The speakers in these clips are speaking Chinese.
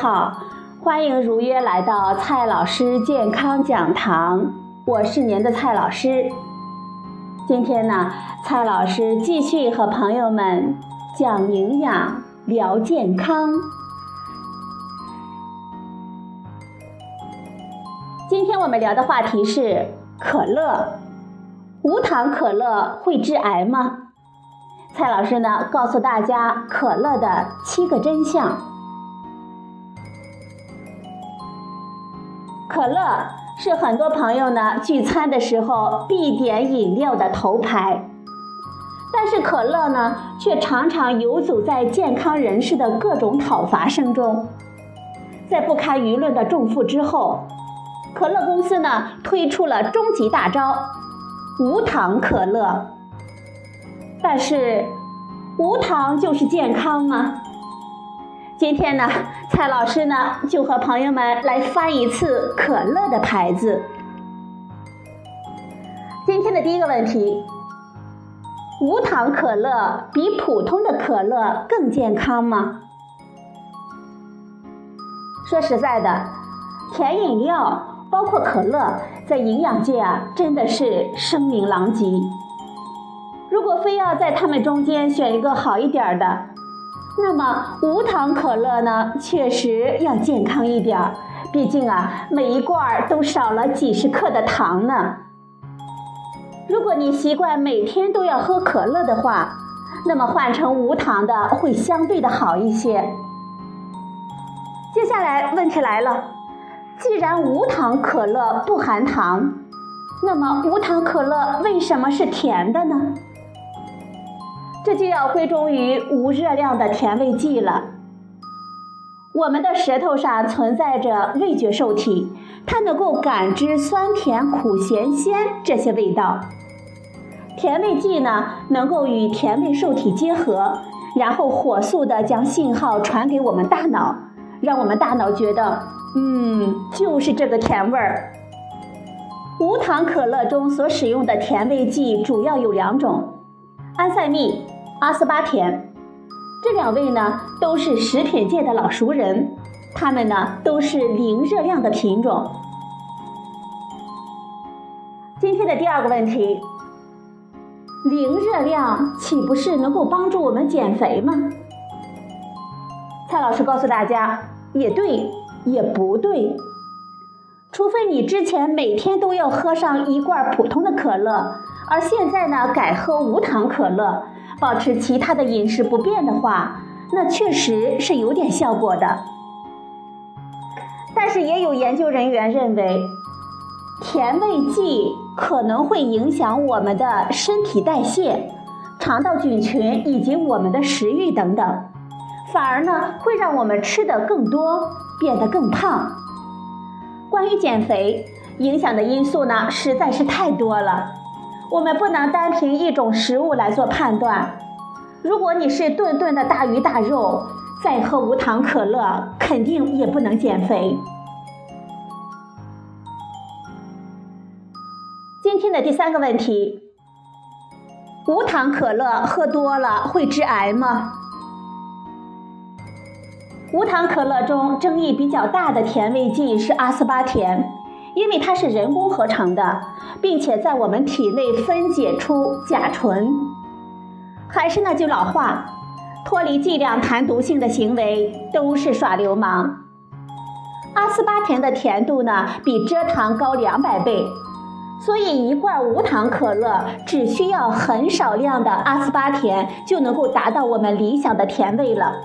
好，欢迎如约来到蔡老师健康讲堂，我是您的蔡老师。今天呢，蔡老师继续和朋友们讲营养、聊健康。今天我们聊的话题是可乐，无糖可乐会致癌吗？蔡老师呢，告诉大家可乐的七个真相。可乐是很多朋友呢聚餐的时候必点饮料的头牌，但是可乐呢，却常常游走在健康人士的各种讨伐声中。在不堪舆论的重负之后，可乐公司呢推出了终极大招——无糖可乐。但是，无糖就是健康吗？今天呢，蔡老师呢就和朋友们来翻一次可乐的牌子。今天的第一个问题：无糖可乐比普通的可乐更健康吗？说实在的，甜饮料包括可乐，在营养界啊真的是声名狼藉。如果非要在它们中间选一个好一点的，那么无糖可乐呢，确实要健康一点儿。毕竟啊，每一罐都少了几十克的糖呢。如果你习惯每天都要喝可乐的话，那么换成无糖的会相对的好一些。接下来问题来了，既然无糖可乐不含糖，那么无糖可乐为什么是甜的呢？这就要归功于无热量的甜味剂了。我们的舌头上存在着味觉受体，它能够感知酸甜苦咸鲜这些味道。甜味剂呢，能够与甜味受体结合，然后火速的将信号传给我们大脑，让我们大脑觉得，嗯，就是这个甜味儿。无糖可乐中所使用的甜味剂主要有两种，安赛蜜。阿斯巴甜，这两位呢都是食品界的老熟人，他们呢都是零热量的品种。今天的第二个问题，零热量岂不是能够帮助我们减肥吗？蔡老师告诉大家，也对，也不对。除非你之前每天都要喝上一罐普通的可乐，而现在呢改喝无糖可乐。保持其他的饮食不变的话，那确实是有点效果的。但是也有研究人员认为，甜味剂可能会影响我们的身体代谢、肠道菌群以及我们的食欲等等，反而呢会让我们吃的更多，变得更胖。关于减肥，影响的因素呢实在是太多了。我们不能单凭一种食物来做判断。如果你是顿顿的大鱼大肉，再喝无糖可乐，肯定也不能减肥。今天的第三个问题：无糖可乐喝多了会致癌吗？无糖可乐中争议比较大的甜味剂是阿斯巴甜。因为它是人工合成的，并且在我们体内分解出甲醇。还是那句老话，脱离剂量谈毒性的行为都是耍流氓。阿斯巴甜的甜度呢，比蔗糖高两百倍，所以一罐无糖可乐只需要很少量的阿斯巴甜就能够达到我们理想的甜味了。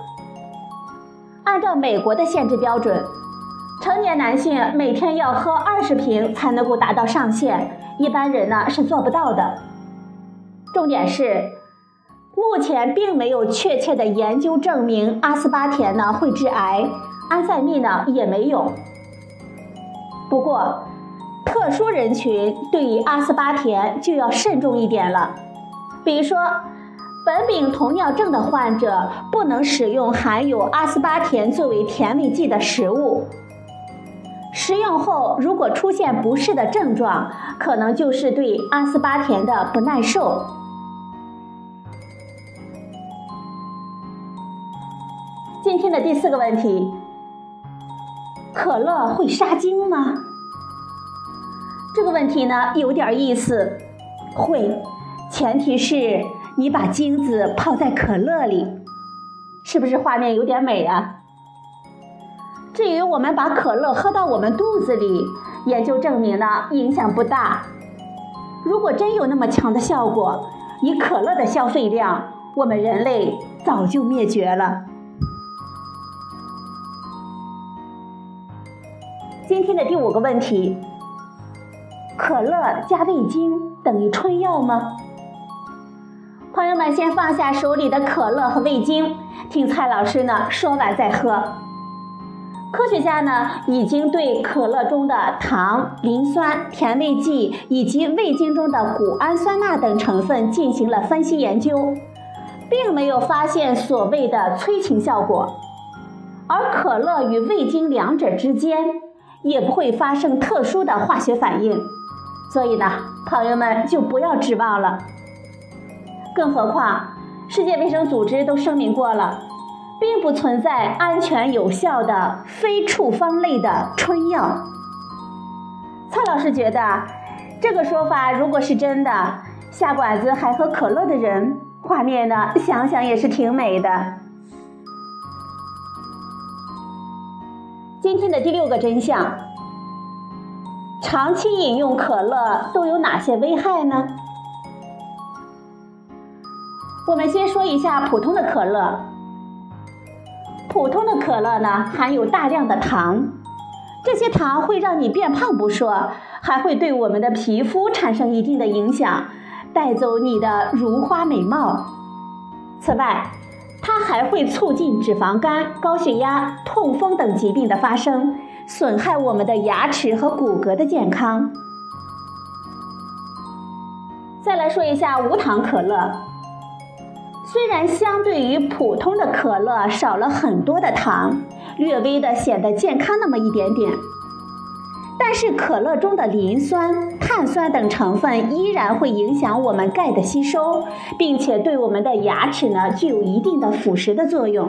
按照美国的限制标准。成年男性每天要喝二十瓶才能够达到上限，一般人呢是做不到的。重点是，目前并没有确切的研究证明阿斯巴甜呢会致癌，安赛蜜呢也没有。不过，特殊人群对于阿斯巴甜就要慎重一点了，比如说，苯丙酮尿症的患者不能使用含有阿斯巴甜作为甜味剂的食物。食用后，如果出现不适的症状，可能就是对阿斯巴甜的不耐受。今天的第四个问题：可乐会杀精吗？这个问题呢有点意思，会，前提是你把精子泡在可乐里，是不是画面有点美啊？至于我们把可乐喝到我们肚子里，研究证明呢影响不大。如果真有那么强的效果，以可乐的消费量，我们人类早就灭绝了。今天的第五个问题。可乐加味精等于春药吗？朋友们，先放下手里的可乐和味精，听蔡老师呢说完再喝。科学家呢已经对可乐中的糖、磷酸、甜味剂以及味精中的谷氨酸钠等成分进行了分析研究，并没有发现所谓的催情效果，而可乐与味精两者之间也不会发生特殊的化学反应。所以呢，朋友们就不要指望了。更何况，世界卫生组织都声明过了，并不存在安全有效的非处方类的春药。蔡老师觉得，这个说法如果是真的，下馆子还喝可乐的人，画面呢，想想也是挺美的。今天的第六个真相。长期饮用可乐都有哪些危害呢？我们先说一下普通的可乐。普通的可乐呢，含有大量的糖，这些糖会让你变胖不说，还会对我们的皮肤产生一定的影响，带走你的如花美貌。此外，它还会促进脂肪肝、高血压、痛风等疾病的发生。损害我们的牙齿和骨骼的健康。再来说一下无糖可乐，虽然相对于普通的可乐少了很多的糖，略微的显得健康那么一点点，但是可乐中的磷酸、碳酸等成分依然会影响我们钙的吸收，并且对我们的牙齿呢具有一定的腐蚀的作用。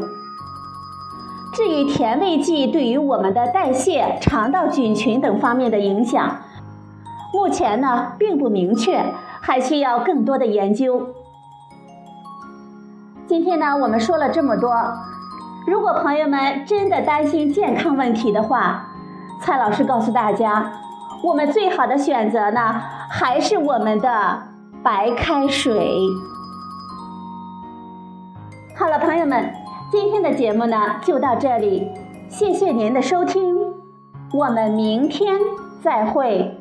至于甜味剂对于我们的代谢、肠道菌群等方面的影响，目前呢并不明确，还需要更多的研究。今天呢我们说了这么多，如果朋友们真的担心健康问题的话，蔡老师告诉大家，我们最好的选择呢还是我们的白开水。好了，朋友们。今天的节目呢，就到这里，谢谢您的收听，我们明天再会。